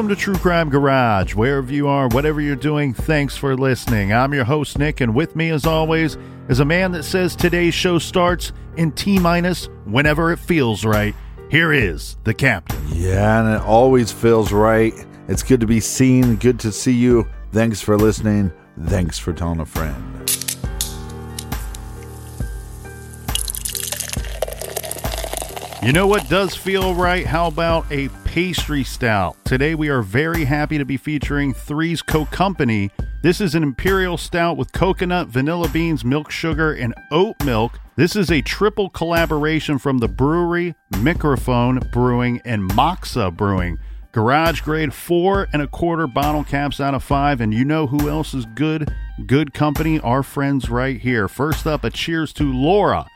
Welcome to True Crime Garage. Wherever you are, whatever you're doing, thanks for listening. I'm your host, Nick, and with me, as always, is a man that says today's show starts in T minus whenever it feels right. Here is the captain. Yeah, and it always feels right. It's good to be seen. Good to see you. Thanks for listening. Thanks for telling a friend. You know what does feel right? How about a pastry stout? Today we are very happy to be featuring Three's Co Company. This is an imperial stout with coconut, vanilla beans, milk sugar, and oat milk. This is a triple collaboration from the brewery, Mikerphone Brewing, and Moksa Brewing. Garage grade four and a quarter bottle caps out of five, and you know who else is good? Good company, our friends right here. First up, a cheers to Laura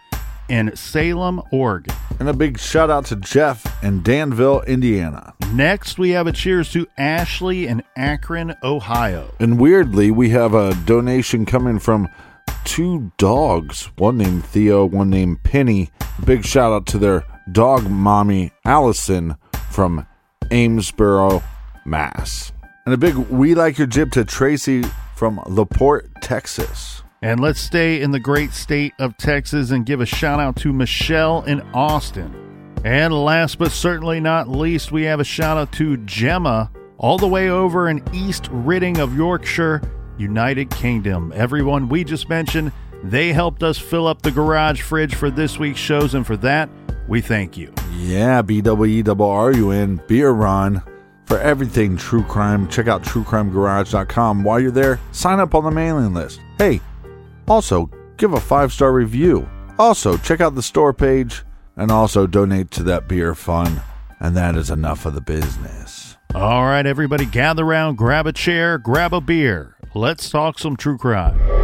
in Salem, Oregon. And a big shout out to Jeff in Danville, Indiana. Next, we have a cheers to Ashley in Akron, Ohio. And weirdly, we have a donation coming from two dogs, one named Theo, one named Penny. Big shout out to their dog mommy, Allison, from Amesbury, Mass. And a big we like your jib to Tracy from LaPorte, Texas. And let's stay in the great state of Texas and give a shout out to Michelle in Austin. And last but certainly not least, we have a shout out to Gemma, all the way over in East Riding of Yorkshire, United Kingdom. Everyone we just mentioned, they helped us fill up the garage fridge for this week's shows, and for that, we thank you. Yeah, B W E W R U N, beer run. For everything true crime, check out truecrimegarage.com. While you're there, sign up on the mailing list. Hey, also, give a five star review. Also, check out the store page and also donate to that beer fund. And that is enough of the business. All right, everybody, gather around, grab a chair, grab a beer. Let's talk some true crime.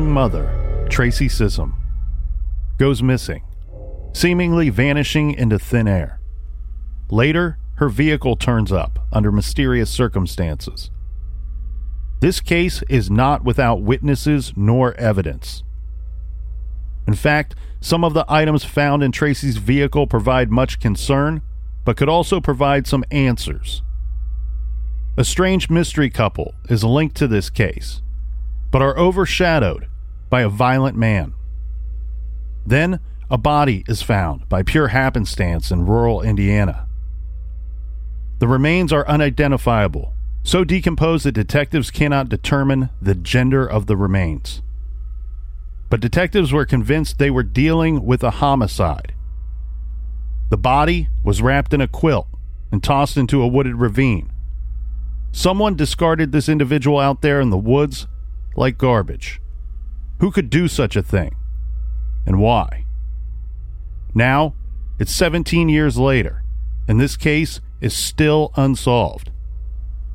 Young mother, Tracy Sissom, goes missing, seemingly vanishing into thin air. Later, her vehicle turns up under mysterious circumstances. This case is not without witnesses nor evidence. In fact, some of the items found in Tracy's vehicle provide much concern, but could also provide some answers. A strange mystery couple is linked to this case, but are overshadowed by a violent man. Then, a body is found by pure happenstance in rural Indiana. The remains are unidentifiable, so decomposed that detectives cannot determine the gender of the remains. But detectives were convinced they were dealing with a homicide. The body was wrapped in a quilt and tossed into a wooded ravine. Someone discarded this individual out there in the woods like garbage. Who could do such a thing? And why? Now, it's 17 years later, and this case is still unsolved.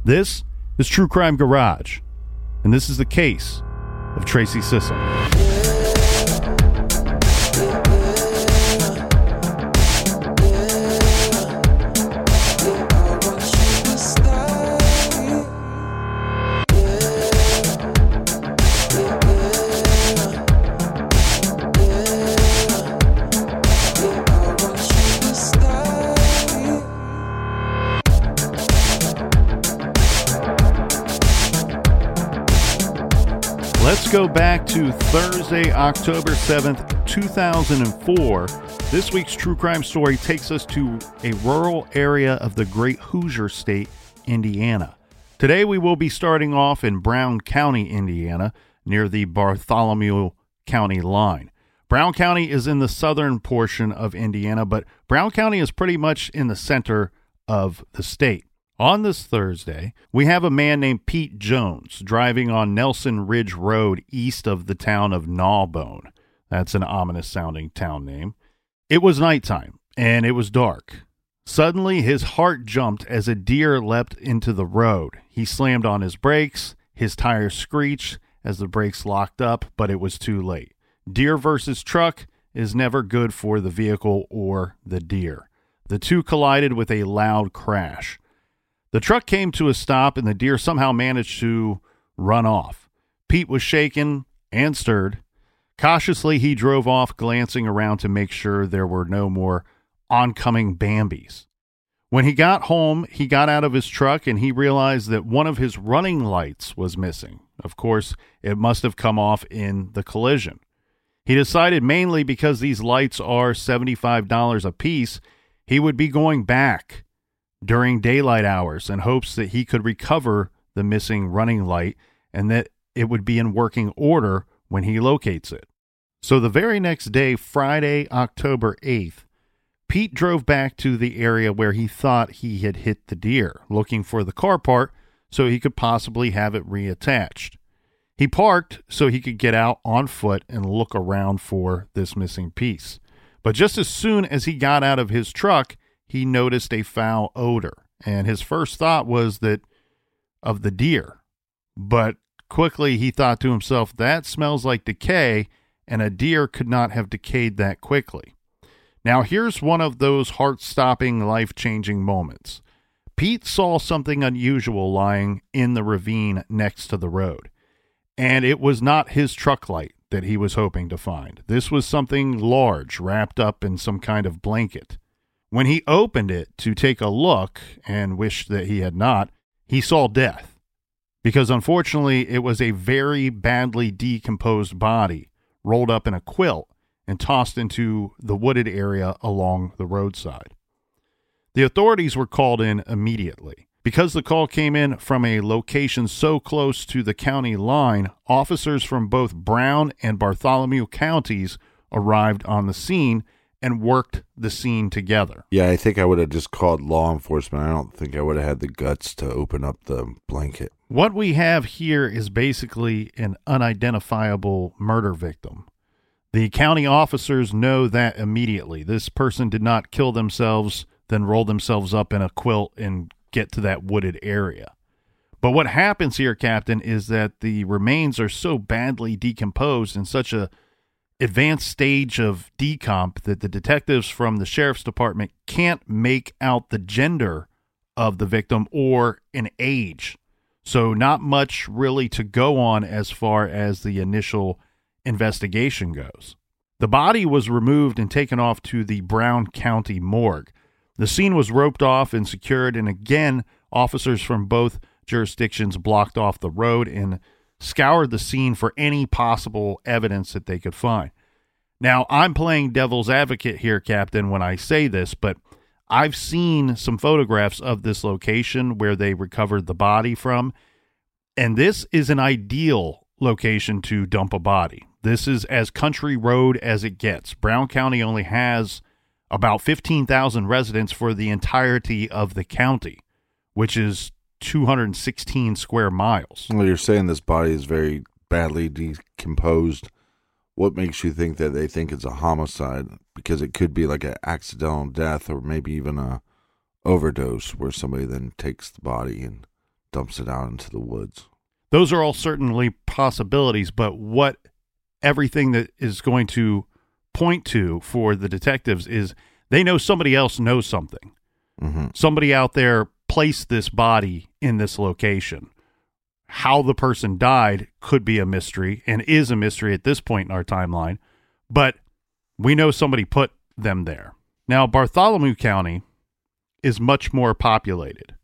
This is True Crime Garage, and this is the case of Tracy Sissom. Go back to Thursday, October 7th, 2004. This week's true crime story takes us to a rural area of the great Hoosier state, Indiana. Today we will be starting off in Brown County, Indiana, near the Bartholomew County line. Brown County is in the southern portion of Indiana, but Brown County is pretty much in the center of the state. On this Thursday, we have a man named Pete Jones driving on Nelson Ridge Road east of the town of Gnawbone. That's an ominous sounding town name. It was nighttime and it was dark. Suddenly, his heart jumped as a deer leapt into the road. He slammed on his brakes, his tires screeched as the brakes locked up, but it was too late. Deer versus truck is never good for the vehicle or the deer. The two collided with a loud crash. The truck came to a stop and the deer somehow managed to run off. Pete was shaken and stirred. Cautiously, he drove off, glancing around to make sure there were no more oncoming Bambis. When he got home, he got out of his truck and he realized that one of his running lights was missing. Of course, it must have come off in the collision. He decided mainly because these lights are $75 a piece, he would be going back during daylight hours in hopes that he could recover the missing running light and that it would be in working order when he locates it. So the very next day, Friday, October 8th, Pete drove back to the area where he thought he had hit the deer, looking for the car part so he could possibly have it reattached. He parked so he could get out on foot and look around for this missing piece. But just as soon as he got out of his truck, he noticed a foul odor, and his first thought was that of the deer. But quickly he thought to himself, that smells like decay, and a deer could not have decayed that quickly. Now, here's one of those heart stopping, life changing moments. Pete saw something unusual lying in the ravine next to the road, and it was not his truck light that he was hoping to find. This was something large wrapped up in some kind of blanket. When he opened it to take a look and wished that he had not, he saw death. Because unfortunately, it was a very badly decomposed body rolled up in a quilt and tossed into the wooded area along the roadside. The authorities were called in immediately. Because the call came in from a location so close to the county line, officers from both Brown and Bartholomew counties arrived on the scene and worked the scene together. Yeah, I think I would have just called law enforcement. I don't think I would have had the guts to open up the blanket. What we have here is basically an unidentifiable murder victim. The county officers know that immediately. This person did not kill themselves, then roll themselves up in a quilt and get to that wooded area. But what happens here, Captain, is that the remains are so badly decomposed in such a advanced stage of decomp that the detectives from the sheriff's department can't make out the gender of the victim or an age. So, not much really to go on as far as the initial investigation goes. The body was removed and taken off to the Brown County morgue. The scene was roped off and secured, and again, officers from both jurisdictions blocked off the road and scoured the scene for any possible evidence that they could find. Now, I'm playing devil's advocate here, Captain, when I say this, but I've seen some photographs of this location where they recovered the body from, and this is an ideal location to dump a body. This is as country road as it gets. Brown County only has about 15,000 residents for the entirety of the county, which is 216 square miles. Well, you're saying this body is very badly decomposed. What makes you think that they think it's a homicide? Because it could be like an accidental death or maybe even a overdose where somebody then takes the body and dumps it out into the woods. Those are all certainly possibilities, but what everything that is going to point to for the detectives is they know somebody else knows something. Mm-hmm. Somebody out there placed this body in this location. How the person died could be a mystery and is a mystery at this point in our timeline, but we know somebody put them there. Now, Bartholomew County is much more populated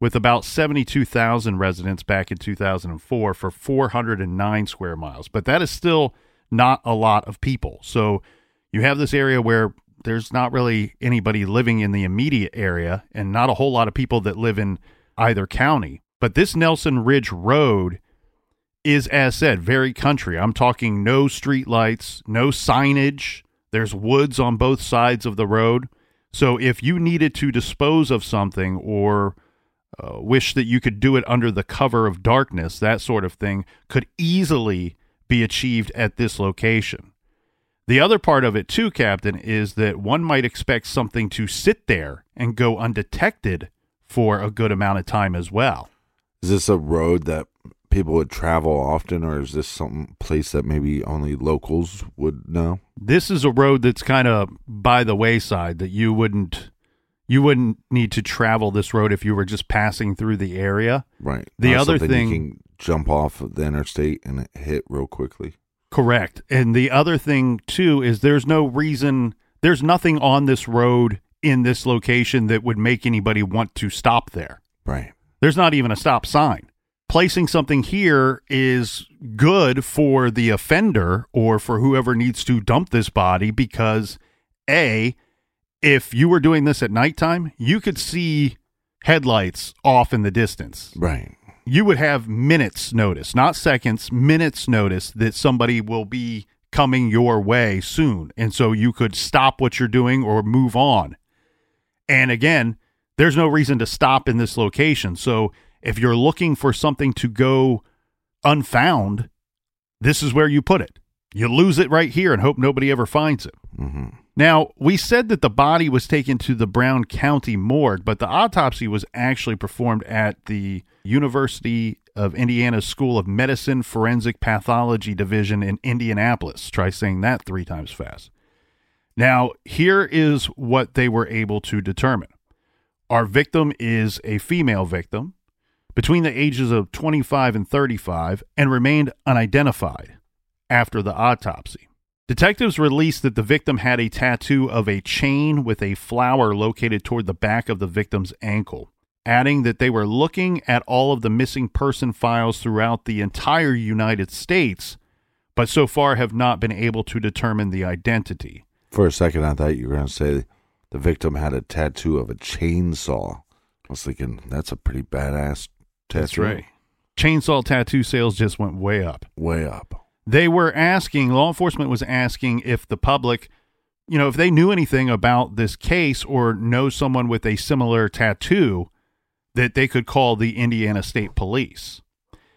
with about 72,000 residents back in 2004 for 409 square miles, but that is still not a lot of people. So you have this area where there's not really anybody living in the immediate area and not a whole lot of people that live in either county. But this Nelson Ridge Road is, as said, very country. I'm talking no street lights, no signage. There's woods on both sides of the road. So if you needed to dispose of something or uh, wish that you could do it under the cover of darkness, that sort of thing could easily be achieved at this location. The other part of it, too, Captain, is that one might expect something to sit there and go undetected for a good amount of time as well. Is this a road that people would travel often, or is this some place that maybe only locals would know? This is a road that's kind of by the wayside that you wouldn't you wouldn't need to travel this road if you were just passing through the area. Right. The Not other thing- you can jump off of the interstate and hit real quickly. Correct. And the other thing too is there's no reason there's nothing on this road in this location that would make anybody want to stop there. Right. There's not even a stop sign. Placing something here is good for the offender or for whoever needs to dump this body because A, if you were doing this at nighttime, you could see headlights off in the distance. Right. You would have minutes notice, not seconds, minutes notice that somebody will be coming your way soon. And so you could stop what you're doing or move on. And again, there's no reason to stop in this location. So if you're looking for something to go unfound, this is where you put it. You lose it right here and hope nobody ever finds it. hmm Now, we said that the body was taken to the Brown County morgue, but the autopsy was actually performed at the University of Indiana School of Medicine Forensic Pathology Division in Indianapolis. Try saying that three times fast. Now, here is what they were able to determine our victim is a female victim between the ages of 25 and 35 and remained unidentified after the autopsy. Detectives released that the victim had a tattoo of a chain with a flower located toward the back of the victim's ankle, adding that they were looking at all of the missing person files throughout the entire United States, but so far have not been able to determine the identity. For a second, I thought you were going to say the victim had a tattoo of a chainsaw. I was thinking that's a pretty badass tattoo. That's right. Chainsaw tattoo sales just went way up. Way up. They were asking law enforcement was asking if the public you know if they knew anything about this case or know someone with a similar tattoo that they could call the indiana state police.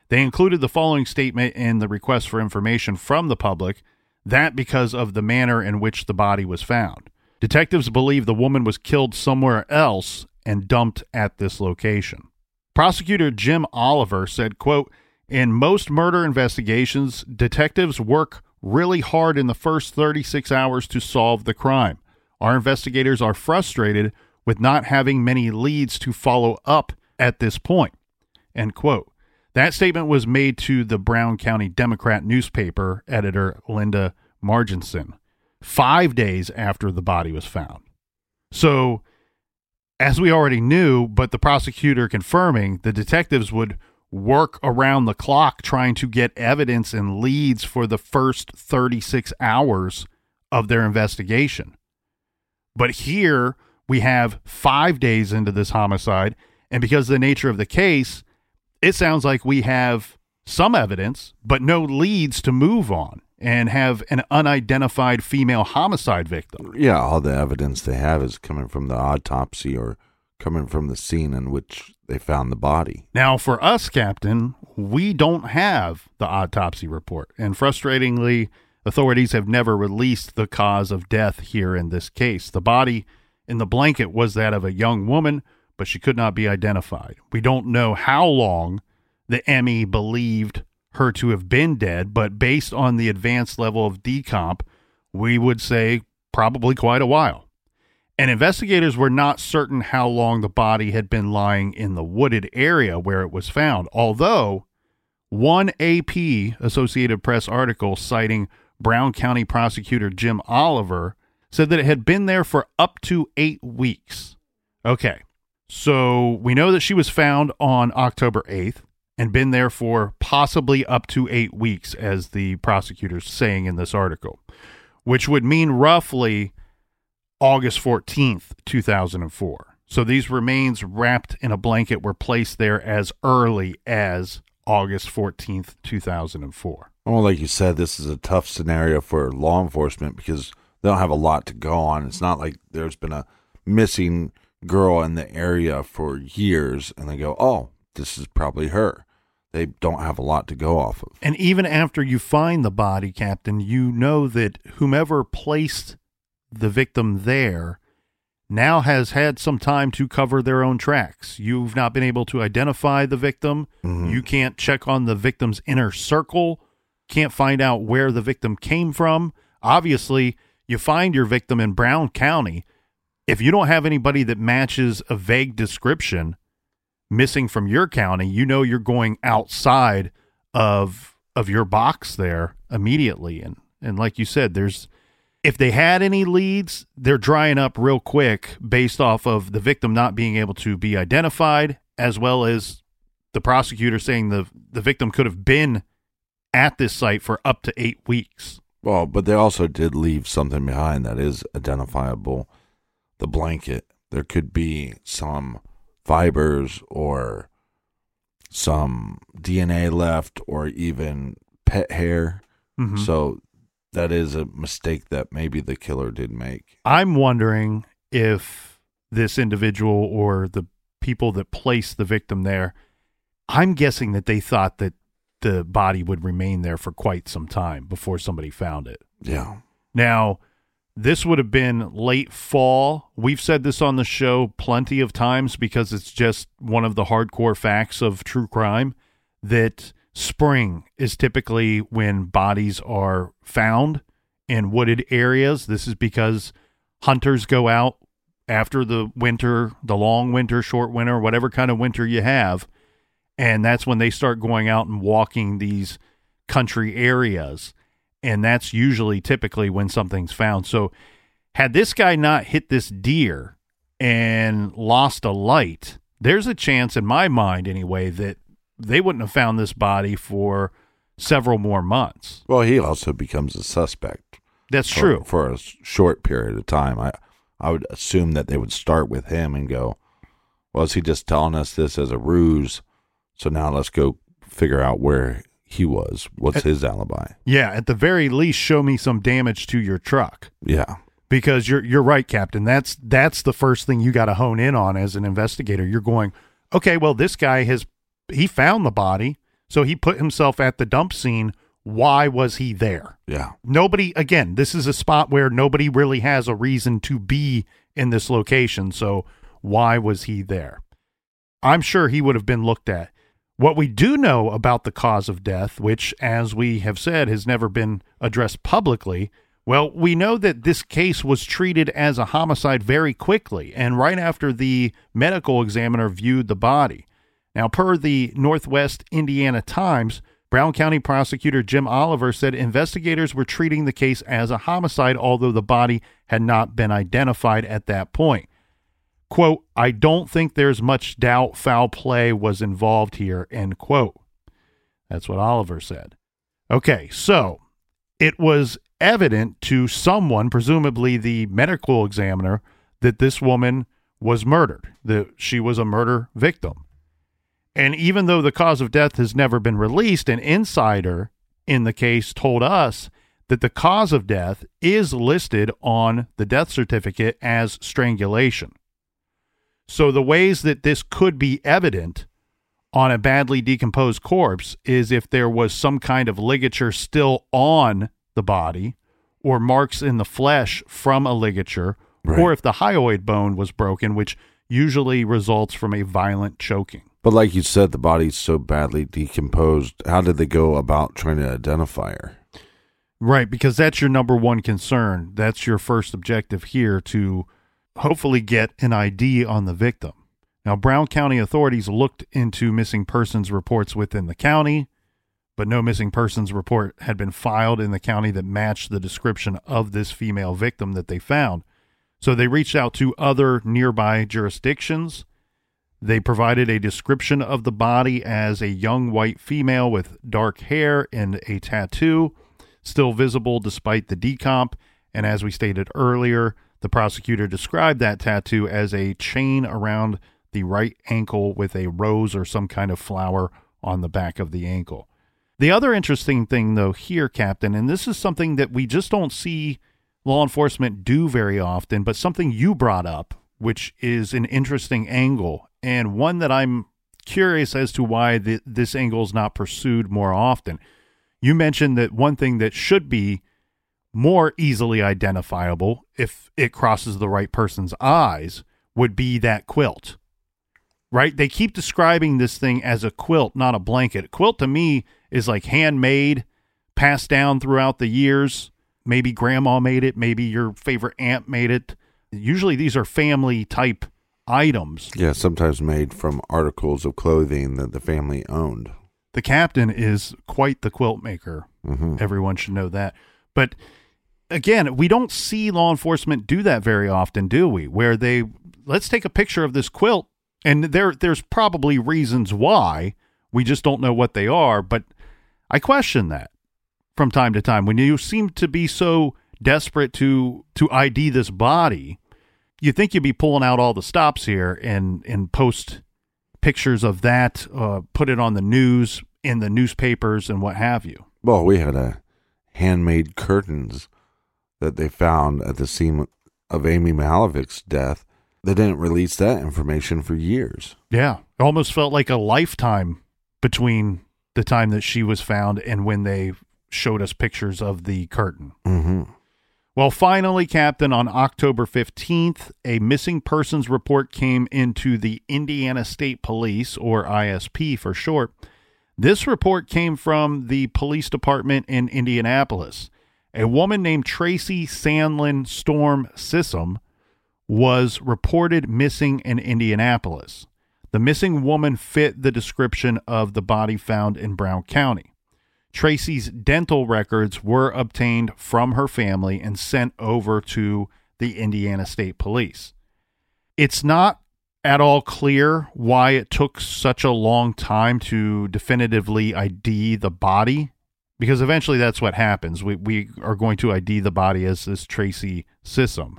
They included the following statement in the request for information from the public that because of the manner in which the body was found. Detectives believe the woman was killed somewhere else and dumped at this location. Prosecutor Jim Oliver said, quote, in most murder investigations, detectives work really hard in the first 36 hours to solve the crime. Our investigators are frustrated with not having many leads to follow up at this point. End quote. That statement was made to the Brown County Democrat newspaper editor Linda Marginson five days after the body was found. So, as we already knew, but the prosecutor confirming, the detectives would work around the clock trying to get evidence and leads for the first 36 hours of their investigation. But here we have five days into this homicide, and because of the nature of the case, it sounds like we have some evidence, but no leads to move on and have an unidentified female homicide victim. Yeah, all the evidence they have is coming from the autopsy or coming from the scene in which they found the body. Now, for us, Captain, we don't have the autopsy report. And frustratingly, authorities have never released the cause of death here in this case. The body in the blanket was that of a young woman, but she could not be identified. We don't know how long the ME believed her to have been dead, but based on the advanced level of decomp, we would say probably quite a while. And investigators were not certain how long the body had been lying in the wooded area where it was found, although one AP Associated Press article citing Brown County prosecutor Jim Oliver said that it had been there for up to eight weeks. Okay, so we know that she was found on October 8th and been there for possibly up to eight weeks, as the prosecutor's saying in this article, which would mean roughly August 14th, 2004. So these remains wrapped in a blanket were placed there as early as August 14th, 2004. Well, like you said, this is a tough scenario for law enforcement because they don't have a lot to go on. It's not like there's been a missing girl in the area for years and they go, oh, this is probably her. They don't have a lot to go off of. And even after you find the body, Captain, you know that whomever placed the victim there now has had some time to cover their own tracks. You've not been able to identify the victim. Mhm. You can't check on the victim's inner circle, can't find out where the victim came from. Obviously, you find your victim in Brown County. If you don't have anybody that matches a vague description missing from your county, you know you're going outside of of your box there immediately. And and like you said, there's if they had any leads, they're drying up real quick based off of the victim not being able to be identified, as well as the prosecutor saying the the victim could have been at this site for up to eight weeks. Well, but they also did leave something behind that is identifiable. The blanket. There could be some fibers or some DNA left or even pet hair. Mhm. So that is a mistake that maybe the killer did make. I'm wondering if this individual or the people that placed the victim there, I'm guessing that they thought that the body would remain there for quite some time before somebody found it. Yeah. Now, this would have been late fall. We've said this on the show plenty of times because it's just one of the hardcore facts of true crime that spring is typically when bodies are found in wooded areas. This is because hunters go out after the winter, the long winter, short winter, whatever kind of winter you have. And that's when they start going out and walking these country areas and that's usually typically when something's found. So, had this guy not hit this deer and lost a light, there's a chance, in my mind anyway, that they wouldn't have found this body for several more months. Well, he also becomes a suspect. That's for- true. For a short period of time. I I would assume that they would start with him and go, well, is he just telling us this as a ruse? So now let's go figure out where he was. What's his alibi? Yeah, at the very least, show me some damage to your truck. Yeah. because you're you're right, Captain. That's that's the first thing you got to hone in on as an investigator. You're going, okay, well, this guy has he found the body, so he put himself at the dump scene. Why was he there? Yeah. Nobody. Again, this is a spot where nobody really has a reason to be in this location. So why was he there? I'm sure he would have been looked at. What we do know about the cause of death, which, as we have said, has never been addressed publicly, well, we know that this case was treated as a homicide very quickly and right after the medical examiner viewed the body. Now, per the Northwest Indiana Times, Brown County prosecutor Jim Oliver said investigators were treating the case as a homicide, although the body had not been identified at that point. Quote, I don't think there's much doubt foul play was involved here, end quote. That's what Oliver said. Okay, so it was evident to someone, presumably the medical examiner, that this woman was murdered, that she was a murder victim. And even though the cause of death has never been released, an insider in the case told us that the cause of death is listed on the death certificate as strangulation. So the ways that this could be evident on a badly decomposed corpse is if there was some kind of ligature still on the body or marks in the flesh from a ligature Right. or if the hyoid bone was broken which usually results from a violent choking. But like you said, the body's so badly decomposed. How did they go about trying to identify her? Right, because that's your number one concern. That's your first objective here to hopefully get an ID on the victim. Now, Brown County authorities looked into missing persons reports within the county, but no missing persons report had been filed in the county that matched the description of this female victim that they found. So they reached out to other nearby jurisdictions. They provided a description of the body as a young white female with dark hair and a tattoo, still visible despite the decomp. And as we stated earlier, the prosecutor described that tattoo as a chain around the right ankle with a rose or some kind of flower on the back of the ankle. The other interesting thing, though, here, Captain, and this is something that we just don't see law enforcement do very often, but something you brought up, which is an interesting angle and one that I'm curious as to why th- this angle is not pursued more often. You mentioned that one thing that should be more easily identifiable if it crosses the right person's eyes would be that quilt. Right? They keep describing this thing as a quilt, not a blanket. quilt to me is like handmade, passed down throughout the years. Maybe grandma made it, maybe your favorite aunt made it. Usually these are family type items. Yeah, sometimes made from articles of clothing that the family owned. The captain is quite the quilt maker. hmm Everyone should know that. But again, we don't see law enforcement do that very often, do we? Where they let's take a picture of this quilt and there there's probably reasons why. We just don't know what they are, but I question that from time to time when you seem to be so desperate to to ID this body. You think you'd be pulling out all the stops here and and post pictures of that, uh, put it on the news in the newspapers and what have you. Well, we had a handmade curtains that they found at the scene of Amy Mihaljevic's death. They didn't release that information for years. Yeah. It almost felt like a lifetime between the time that she was found and when they showed us pictures of the curtain. Mm-hmm. Well, finally, Captain, on October 15th, a missing persons report came into the Indiana State Police, or ISP for short. This report came from the police department in Indianapolis. A woman named Tracy Sandlin Storm Sissom was reported missing in Indianapolis. The missing woman fit the description of the body found in Brown County. Tracy's dental records were obtained from her family and sent over to the Indiana State Police. It's not at all clear why it took such a long time to definitively ID the body because eventually that's what happens. We, we are going to ID the body as this Tracy Sissom.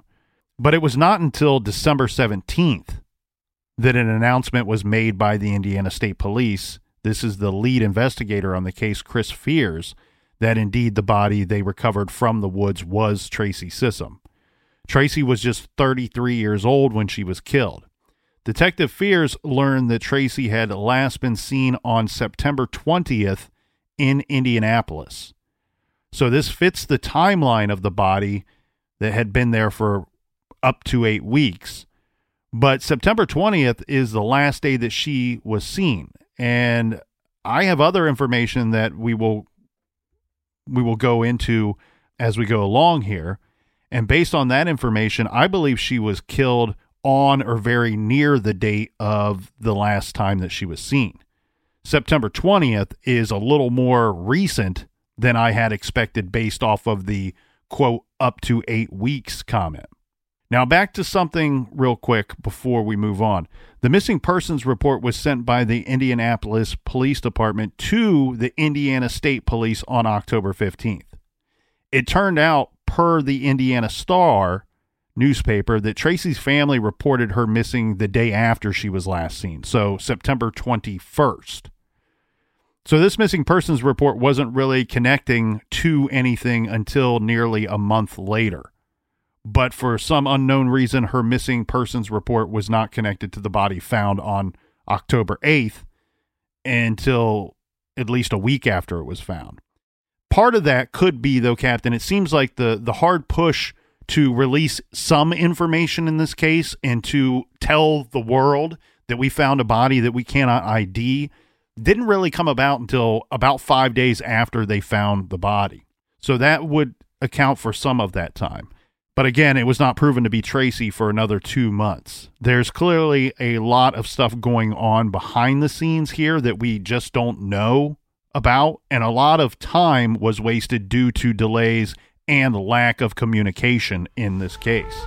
But it was not until December 17th that an announcement was made by the Indiana State Police. This is the lead investigator on the case, Chris Fears, that indeed the body they recovered from the woods was Tracy Sissom. Tracy was just 33 years old when she was killed. Detective Fears learned that Tracy had last been seen on September 20th in Indianapolis. So this fits the timeline of the body that had been there for up to eight weeks. But September 20th is the last day that she was seen. And I have other information that we will we will go into as we go along here. And based on that information, I believe she was killed on or very near the date of the last time that she was seen. September 20th is a little more recent than I had expected based off of the quote up to eight weeks comment. Now, back to something real quick before we move on. The missing persons report was sent by the Indianapolis Police Department to the Indiana State Police on October 15th. It turned out, per the Indiana Star newspaper, that Tracy's family reported her missing the day after she was last seen, so September 21st. So, this missing persons report wasn't really connecting to anything until nearly a month later but for some unknown reason, her missing persons report was not connected to the body found on October 8th until at least a week after it was found. Part of that could be, though, Captain, it seems like the, the hard push to release some information in this case and to tell the world that we found a body that we cannot ID didn't really come about until about five days after they found the body. So that would account for some of that time. But again, it was not proven to be Tracy for another two months. There's clearly a lot of stuff going on behind the scenes here that we just don't know about. And a lot of time was wasted due to delays and lack of communication in this case.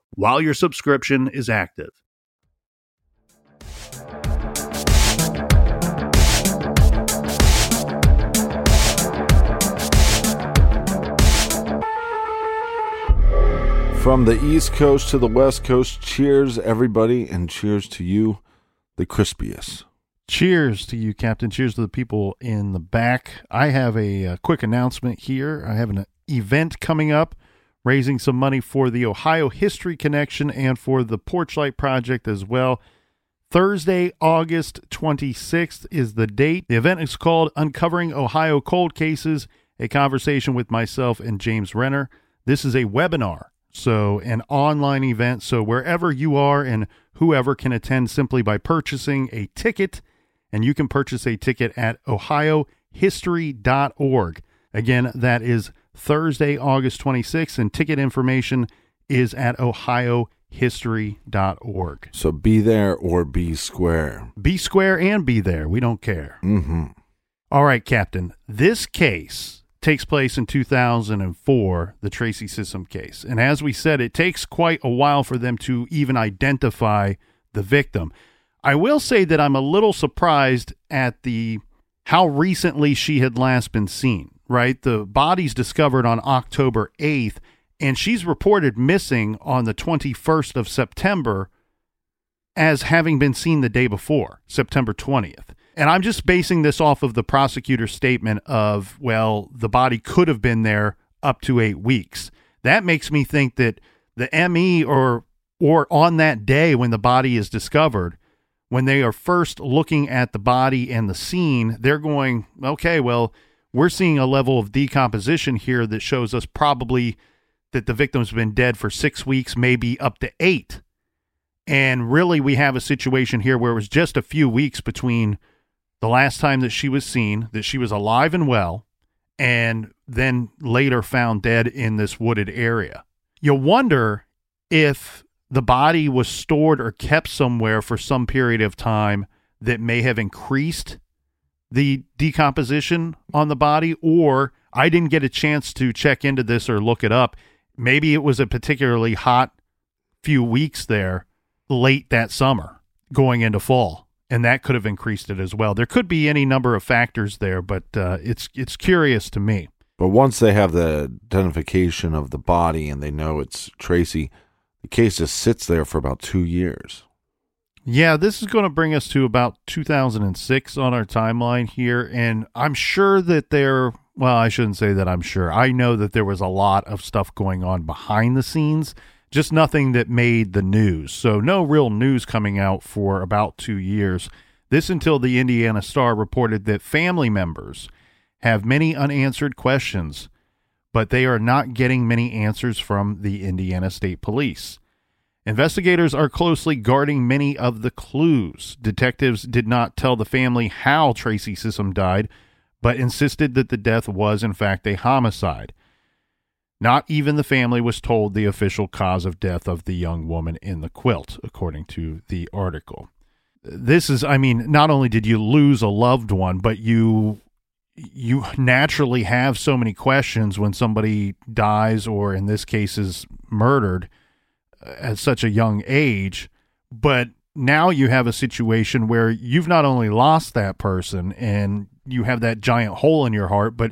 while your subscription is active. From the East Coast to the West Coast, cheers, everybody, and cheers to you, the crispiest. Cheers to you, Captain. Cheers to the people in the back. I have a, a quick announcement here. I have an event coming up raising some money for the Ohio History Connection and for the Porchlight Project as well. Thursday, August 26th is the date. The event is called Uncovering Ohio Cold Cases, a conversation with myself and James Renner. This is a webinar so, an online event. So, wherever you are and whoever can attend simply by purchasing a ticket, and you can purchase a ticket at ohiohistory.org. Again, that is Thursday, August 26th, and ticket information is at ohiohistory.org. So be there or be square. Be square and be there. We don't care. Mm-hmm. All right, Captain. This case takes place in 2004, the Tracy Sissom case. And as we said, it takes quite a while for them to even identify the victim. I will say that I'm a little surprised at the how recently she had last been seen, right? The body's discovered on October 8th and she's reported missing on the 21st of September as having been seen the day before, September 20th. And I'm just basing this off of the prosecutor's statement of, well, the body could have been there up to eight weeks. That makes me think that the ME or or on that day when the body is discovered, when they are first looking at the body and the scene, they're going, okay, well, we're seeing a level of decomposition here that shows us probably that the victim's been dead for six weeks, maybe up to eight. And really, we have a situation here where it was just a few weeks between the last time that she was seen, that she was alive and well, and then later found dead in this wooded area. You wonder if the body was stored or kept somewhere for some period of time that may have increased the decomposition on the body, or I didn't get a chance to check into this or look it up. Maybe it was a particularly hot few weeks there late that summer going into fall and that could have increased it as well. There could be any number of factors there, but uh, it's it's curious to me. But once they have the identification of the body and they know it's Tracy, the case just sits there for about two years. Yeah, this is going to bring us to about 2006 on our timeline here, and I'm sure that there. Well, I shouldn't say that I'm sure. I know that there was a lot of stuff going on behind the scenes just nothing that made the news. So, no real news coming out for about two years. This until the Indiana Star reported that family members have many unanswered questions, but they are not getting many answers from the Indiana State Police. Investigators are closely guarding many of the clues. Detectives did not tell the family how Tracy Sissom died, but insisted that the death was, in fact, a homicide. Not even the family was told the official cause of death of the young woman in the quilt, according to the article. This is, I mean, not only did you lose a loved one, but you you naturally have so many questions when somebody dies or in this case is murdered at such a young age but now you have a situation where you've not only lost that person and you have that giant hole in your heart but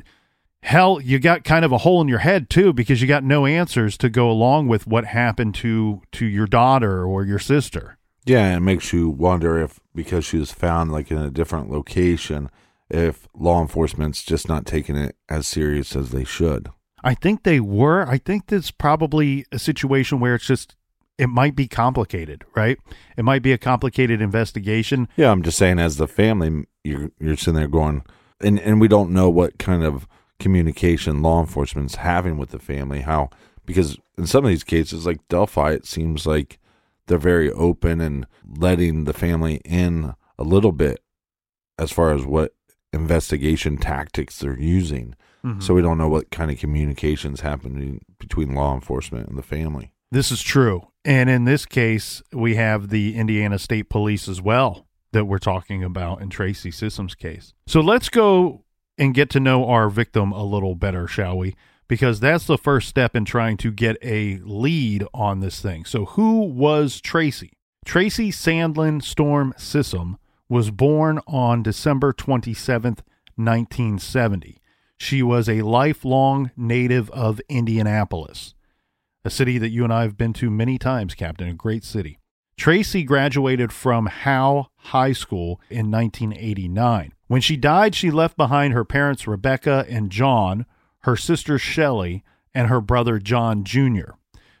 hell you got kind of a hole in your head too because you got no answers to go along with what happened to to your daughter or your sister Yeah, it makes you wonder if because she was found like in a different location, if law enforcement's just not taking it as serious as they should. I think they were. I think this probably a situation where it's just it might be complicated, right? It might be a complicated investigation. Yeah, I'm just saying as the family, you're you're sitting there going, and and we don't know what kind of communication law enforcement's having with the family. How because in some of these cases, like Delphi, it seems like they're very open and letting the family in a little bit as far as what investigation tactics they're using. Mm-hmm. So we don't know what kind of communications happening between law enforcement and the family. This is true. And in this case, we have the Indiana State Police as well that we're talking about in Tracy Sissom's case. So let's go and get to know our victim a little better, shall we? Because that's the first step in trying to get a lead on this thing. So, who was Tracy? Tracy Sandlin Storm Sissom was born on December 27th, 1970. She was a lifelong native of Indianapolis a city that you and I have been to many times, Captain, a great city. Tracy graduated from Howe High School in 1989. When she died, she left behind her parents, Rebecca and John, her sister Shelley, and her brother John Jr.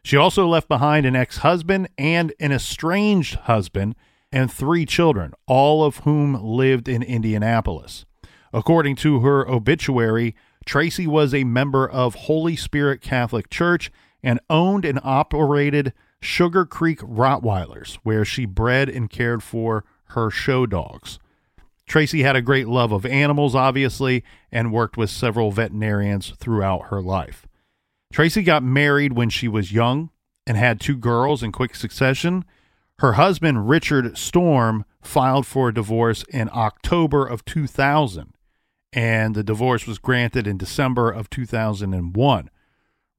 She also left behind an ex husband and an estranged husband and three children, all of whom lived in Indianapolis. According to her obituary, Tracy was a member of Holy Spirit Catholic Church and owned and operated Sugar Creek Rottweilers, where she bred and cared for her show dogs. Tracy had a great love of animals, obviously, and worked with several veterinarians throughout her life. Tracy got married when she was young and had two girls in quick succession. Her husband, Richard Storm, filed for a divorce in October of 2000, and the divorce was granted in December of 2001.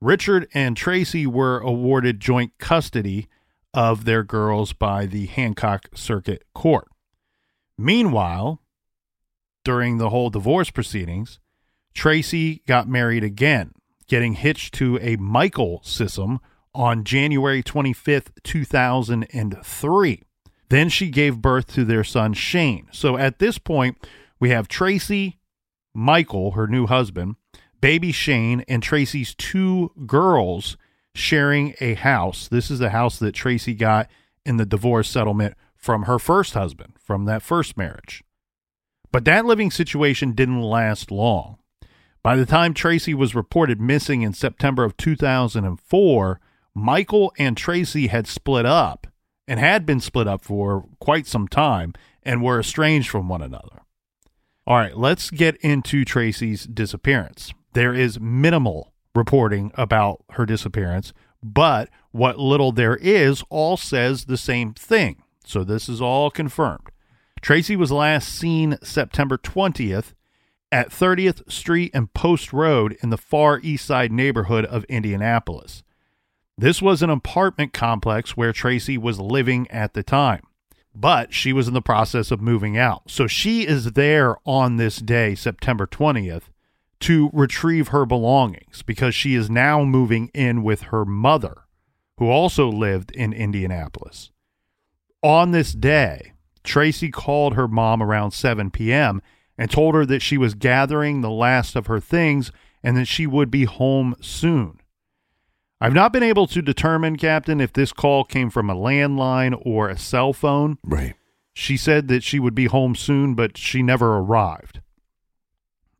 Richard and Tracy were awarded joint custody of their girls by the Hancock Circuit Court. Meanwhile, during the whole divorce proceedings, Tracy got married again, getting hitched to a Michael Sissom on January 25th, 2003. Then she gave birth to their son Shane. So at this point, we have Tracy, Michael, her new husband, baby Shane, and Tracy's two girls sharing a house. This is the house that Tracy got in the divorce settlement from her first husband, from that first marriage. But that living situation didn't last long. By the time Tracy was reported missing in September of 2004, Michael and Tracy had split up and had been split up for quite some time and were estranged from one another. All right, let's get into Tracy's disappearance. There is minimal reporting about her disappearance, but what little there is all says the same thing. So this is all confirmed. Tracy was last seen September 20th at 30th Street and Post Road in the far east side neighborhood of Indianapolis. This was an apartment complex where Tracy was living at the time, but she was in the process of moving out. So she is there on this day, September 20th, to retrieve her belongings because she is now moving in with her mother, who also lived in Indianapolis. On this day, Tracy called her mom around 7 p.m. and told her that she was gathering the last of her things and that she would be home soon. I've not been able to determine, Captain, if this call came from a landline or a cell phone. Right. She said that she would be home soon, but she never arrived.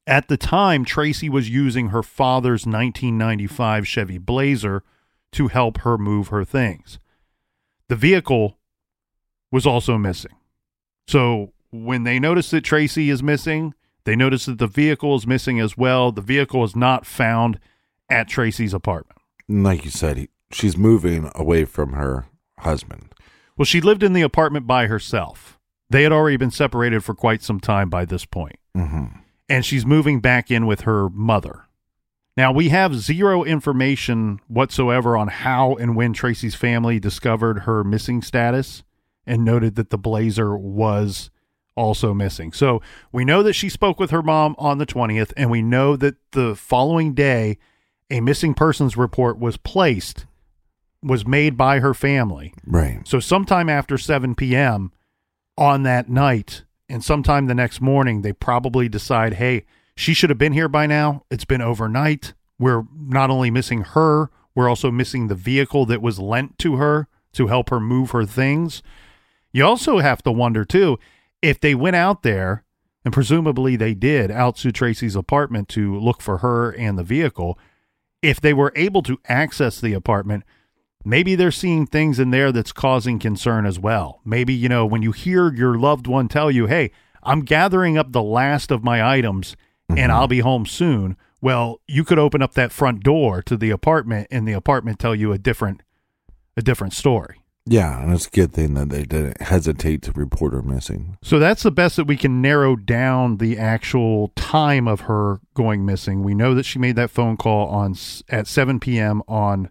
At the time, Tracy was using her father's 1995 Chevy Blazer to help her move her things. the vehicle was also missing. So when they notice that Tracy is missing, they notice that the vehicle is missing as well. The vehicle is not found at Tracy's apartment. Like you said, he, she's moving away from her husband. Well, she lived in the apartment by herself. They had already been separated for quite some time by this point. Mm-hmm. And she's moving back in with her mother. Now, we have zero information whatsoever on how and when Tracy's family discovered her missing status and noted that the blazer was also missing. So we know that she spoke with her mom on the 20th, and we know that the following day, a missing persons report was placed, was made by her family. Right. So sometime after 7 p.m. on that night, and sometime the next morning, they probably decide, hey, she should have been here by now. It's been overnight. We're not only missing her, we're also missing the vehicle that was lent to her to help her move her things. You also have to wonder, too, if they went out there, and presumably they did, out to Tracy's apartment to look for her and the vehicle, if they were able to access the apartment, maybe they're seeing things in there that's causing concern as well. Maybe, you know, when you hear your loved one tell you, hey, I'm gathering up the last of my items and mm-hmm. I'll be home soon. Well, you could open up that front door to the apartment and the apartment tell you a different a different story. Yeah, and it's a good thing that they didn't hesitate to report her missing. So that's the best that we can narrow down the actual time of her going missing. We know that she made that phone call on at 7 p.m. on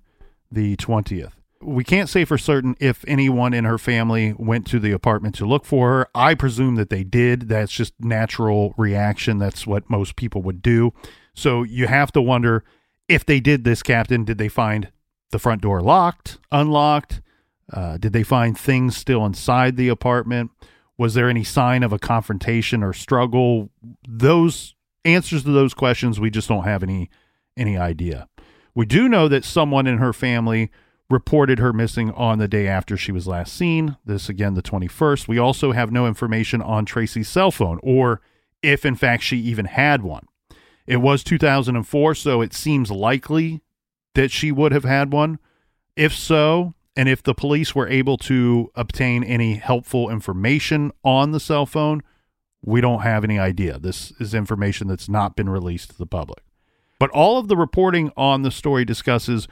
the 20th. We can't say for certain if anyone in her family went to the apartment to look for her. I presume that they did. That's just natural reaction. That's what most people would do. So you have to wonder if they did this, Captain, did they find the front door locked, unlocked? Uh, did they find things still inside the apartment? Was there any sign of a confrontation or struggle? Those answers to those questions, we just don't have any any idea. We do know that someone in her family reported her missing on the day after she was last seen. This again, the 21st. We also have no information on Tracy's cell phone or if in fact she even had one. It was 2004, so it seems likely that she would have had one. If so, and if the police were able to obtain any helpful information on the cell phone, we don't have any idea. This is information that's not been released to the public. But all of the reporting on the story discusses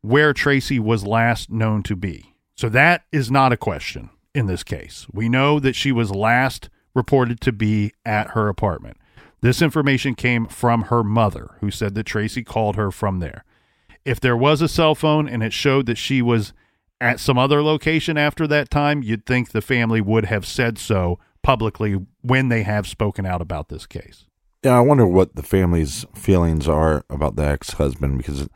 where Tracy was last known to be. So that is not a question in this case. We know that she was last reported to be at her apartment. This information came from her mother, who said that Tracy called her from there. If there was a cell phone and it showed that she was at some other location after that time, you'd think the family would have said so publicly when they have spoken out about this case. Yeah, I wonder what the family's feelings are about the ex husband because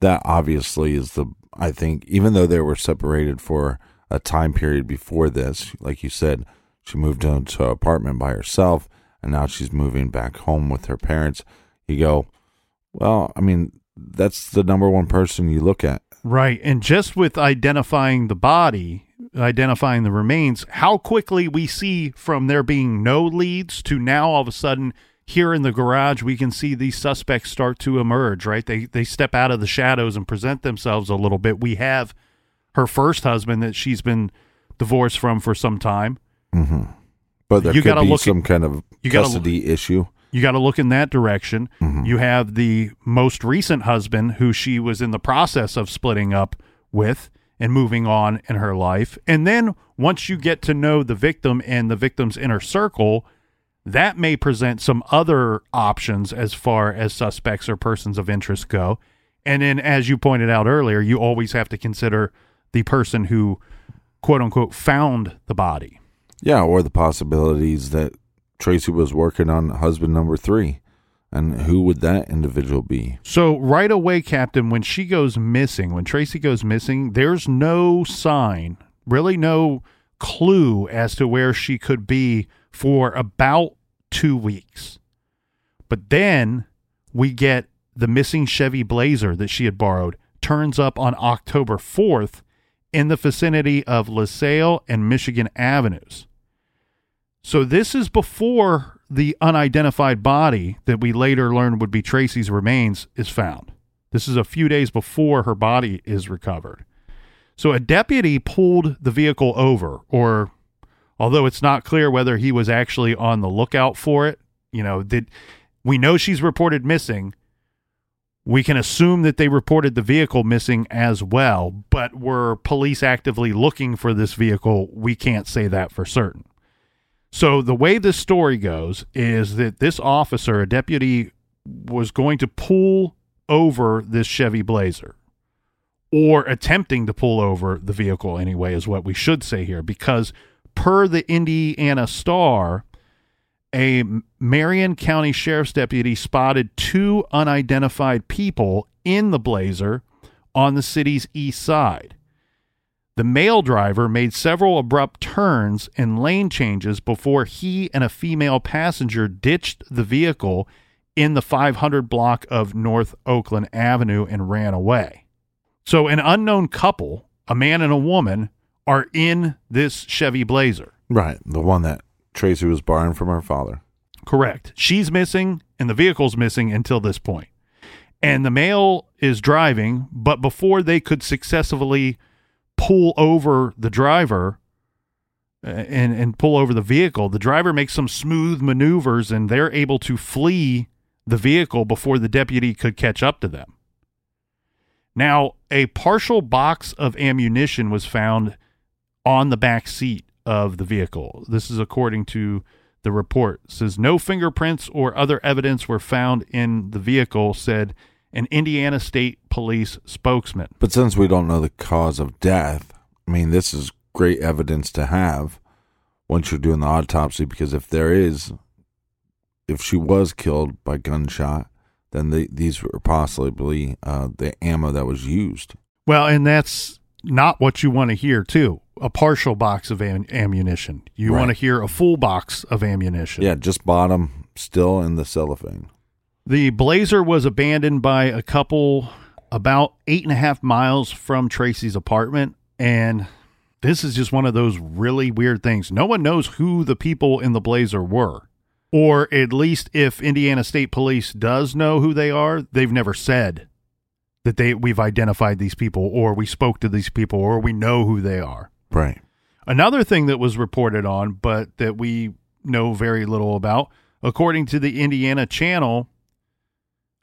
that obviously is the, I think, even though they were separated for a time period before this, like you said, she moved into an apartment by herself and now she's moving back home with her parents. You go, well, I mean, that's the number one person you look at. Right. And just with identifying the body, identifying the remains, how quickly we see from there being no leads to now all of a sudden here in the garage we can see these suspects start to emerge, right? They they step out of the shadows and present themselves a little bit. We have her first husband that she's been divorced from for some time. Mm-hmm. But there You could gotta be look some at- kind of you gotta- custody issue. You got to look in that direction. Mm-hmm. You have the most recent husband who she was in the process of splitting up with and moving on in her life. And then once you get to know the victim and the victim's inner circle, that may present some other options as far as suspects or persons of interest go. And then, as you pointed out earlier, you always have to consider the person who, quote unquote, found the body. Yeah, or the possibilities that Tracy was working on husband number three. And who would that individual be? So right away, Captain, when she goes missing, when Tracy goes missing, there's no sign, really no clue as to where she could be for about two weeks. But then we get the missing Chevy Blazer that she had borrowed turns up on October 4th in the vicinity of LaSalle and Michigan Avenues. So this is before the unidentified body that we later learned would be Tracy's remains is found. This is a few days before her body is recovered. So a deputy pulled the vehicle over, or although it's not clear whether he was actually on the lookout for it, you know, did we know she's reported missing? We can assume that they reported the vehicle missing as well, but were police actively looking for this vehicle? We can't say that for certain. So the way this story goes is that this officer, a deputy, was going to pull over this Chevy Blazer or attempting to pull over the vehicle anyway is what we should say here because per the Indiana Star a Marion County Sheriff's deputy spotted two unidentified people in the Blazer on the city's east side. The male driver made several abrupt turns and lane changes before he and a female passenger ditched the vehicle in the 500 block of North Oakland Avenue and ran away. So, an unknown couple, a man and a woman, are in this Chevy Blazer. Right. The one that Tracy was borrowing from her father. Correct. She's missing and the vehicle's missing until this point. And the male is driving, but before they could successfully pull over the driver uh, and, and pull over the vehicle, the driver makes some smooth maneuvers and they're able to flee the vehicle before the deputy could catch up to them. Now, a partial box of ammunition was found on the back seat of the vehicle. This is according to the report. It says no fingerprints or other evidence were found in the vehicle, said an Indiana State Police spokesman. But since we don't know the cause of death, I mean, this is great evidence to have once you're doing the autopsy because if there is if she was killed by gunshot, then the, these were possibly uh, the ammo that was used. Well, and that's not what you want to hear, too. A partial box of am- ammunition. You Right. want to hear a full box of ammunition. Yeah, just bottom still in the cellophane. The Blazer was abandoned by a couple about eight and a half miles from Tracy's apartment. And this is just one of those really weird things. No one knows who the people in the Blazer were. Or at least if Indiana State Police does know who they are, they've never said that they we've identified these people or we spoke to these people or we know who they are. Right. Another thing that was reported on, but that we know very little about, according to the Indiana Channel,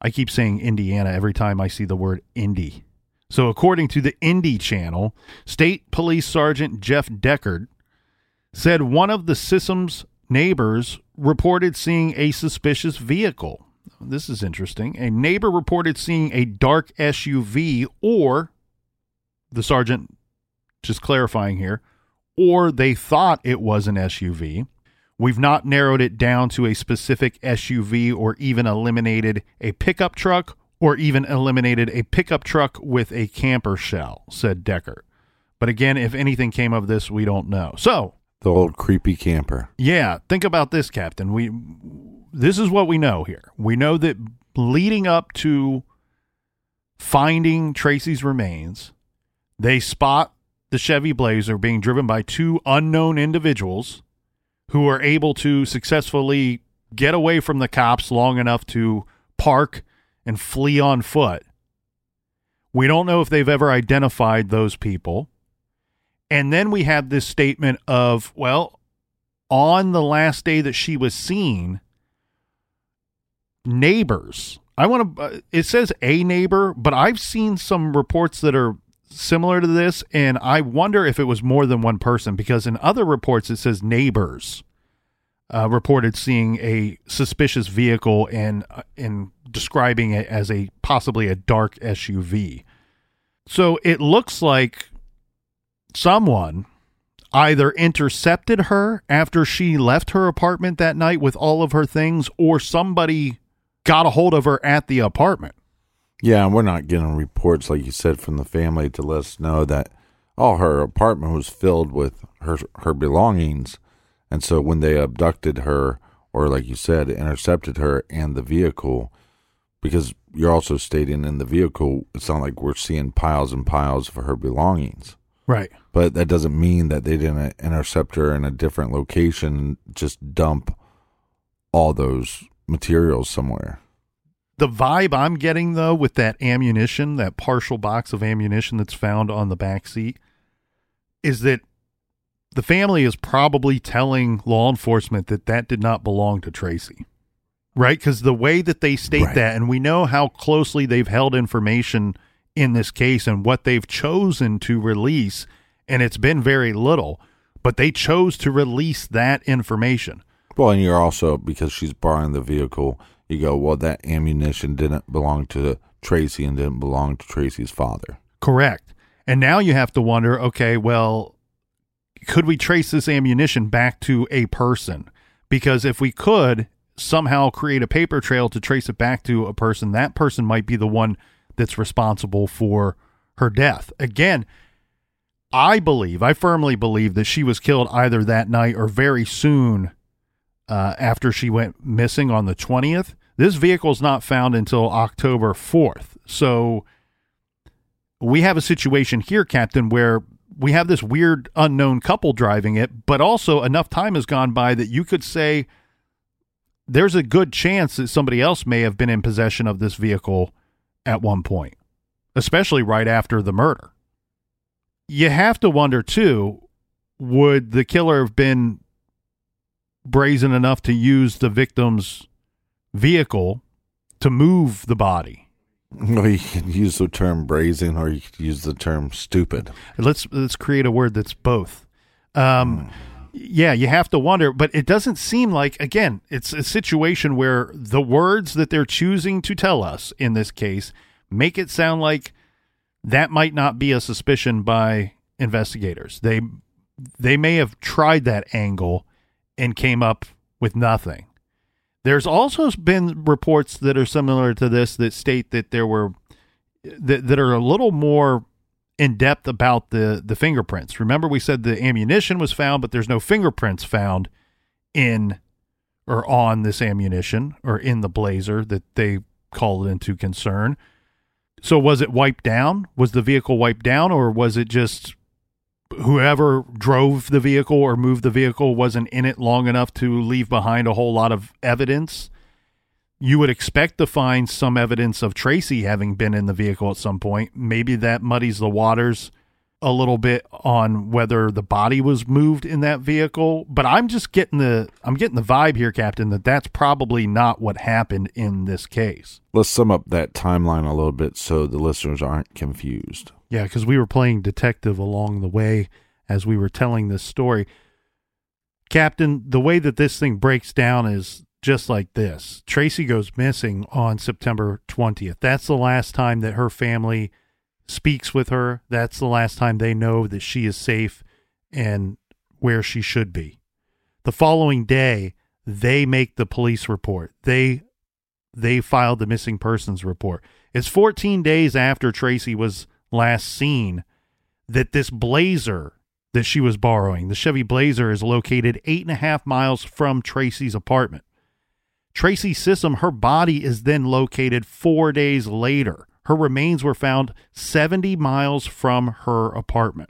I keep saying Indiana every time I see the word Indy. So, according to the Indy Channel, State Police Sergeant Jeff Deckard said one of the Sissom's neighbors reported seeing a suspicious vehicle. This is interesting. A neighbor reported seeing a dark SUV, or the sergeant just clarifying here, or they thought it was an SUV. We've not narrowed it down to a specific SUV or even eliminated a pickup truck or even eliminated a pickup truck with a camper shell, said Deckard. But again, if anything came of this, we don't know. So, The old creepy camper. yeah, think about this, Captain. We this is what we know here. We know that leading up to finding Tracy's remains, they spot the Chevy Blazer being driven by two unknown individuals who are able to successfully get away from the cops long enough to park and flee on foot. We don't know if they've ever identified those people. And then we have this statement of, well, on the last day that she was seen, neighbors. I want to, uh, it says a neighbor, but I've seen some reports that are similar to this, and I wonder if it was more than one person because in other reports it says neighbors uh, reported seeing a suspicious vehicle and uh, and describing it as a possibly a dark SUV. So it looks like someone either intercepted her after she left her apartment that night with all of her things, or somebody got a hold of her at the apartment. Yeah, and we're not getting reports like you said from the family to let us know that all her apartment was filled with her her belongings, and so when they abducted her or like you said intercepted her and the vehicle, because you're also stating in the vehicle it's not like we're seeing piles and piles of her belongings, Right. but that doesn't mean that they didn't intercept her in a different location and just dump all those materials somewhere. The vibe I'm getting though with that ammunition, that partial box of ammunition that's found on the back seat, is that the family is probably telling law enforcement that that did not belong to Tracy. Right? Because the way that they state Right. that, and we know how closely they've held information in this case and what they've chosen to release, and it's been very little, but they chose to release that information. Well, and you're also because she's borrowing the vehicle. You go, well, that ammunition didn't belong to Tracy and didn't belong to Tracy's father. Correct. And now you have to wonder okay, well, could we trace this ammunition back to a person? Because if we could somehow create a paper trail to trace it back to a person, that person might be the one that's responsible for her death. Again, I believe, I firmly believe that she was killed either that night or very soon uh, after she went missing on the 20th. This vehicle is not found until October 4th. So we have a situation here, Captain, where we have this weird unknown couple driving it, but also enough time has gone by that you could say there's a good chance that somebody else may have been in possession of this vehicle at one point, especially right after the murder. You have to wonder, too, would the killer have been brazen enough to use the victim's vehicle to move the body? Well, you can use the term brazen or you could use the term stupid. Let's let's create a word that's both. Um, yeah, you have to wonder, but it doesn't seem like again, it's a situation where the words that they're choosing to tell us in this case make it sound like that might not be a suspicion by investigators. They they may have tried that angle and came up with nothing. There's also been reports that are similar to this that state that there were that, that are a little more in depth about the the fingerprints. Remember we said the ammunition was found but there's no fingerprints found in or on this ammunition or in the blazer that they called into concern. So was it wiped down? Was the vehicle wiped down or was it just whoever drove the vehicle or moved the vehicle wasn't in it long enough to leave behind a whole lot of evidence? You would expect to find some evidence of Tracy having been in the vehicle at some point. Maybe that muddies the waters a little bit on whether the body was moved in that vehicle, but I'm just getting the I'm getting the vibe here, Captain, that that's probably not what happened in this case. Let's sum up that timeline a little bit so the listeners aren't confused. Yeah, because we were playing detective along the way as we were telling this story. Captain, the way that this thing breaks down is just like this Tracy goes missing on September 20th. That's the last time that her family speaks with her. That's the last time they know that she is safe and where she should be. The following day, they make the police report. They they filed the missing persons report. It's 14 days after Tracy was last seen that this blazer that she was borrowing, the Chevy Blazer, is located eight and a half miles from Tracy's apartment. Tracy's Sissom, her body is then located four days later. Her remains were found 70 miles from her apartment.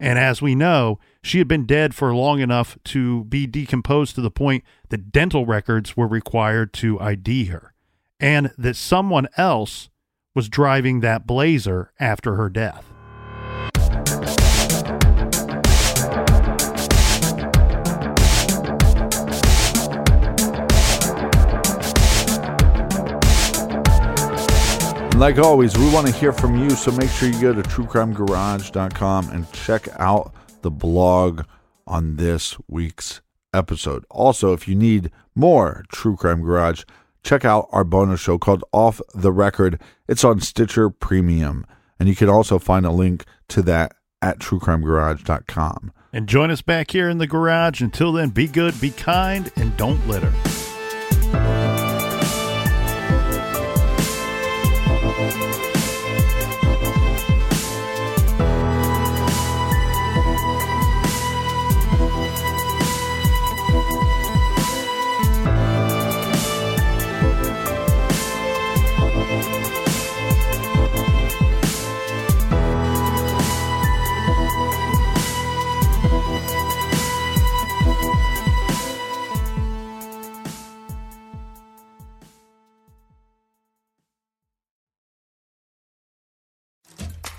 And as we know, she had been dead for long enough to be decomposed to the point that dental records were required to ID her, and that someone else was driving that blazer after her death. And like always, we want to hear from you, so make sure you go to truecrimegarage.com and check out the blog on this week's episode. Also, if you need more True Crime Garage, check out our bonus show called Off the Record. It's on Stitcher Premium, and you can also find a link to that at truecrimegarage.com. And join us back here in the garage. Until then, be good, be kind, and don't litter.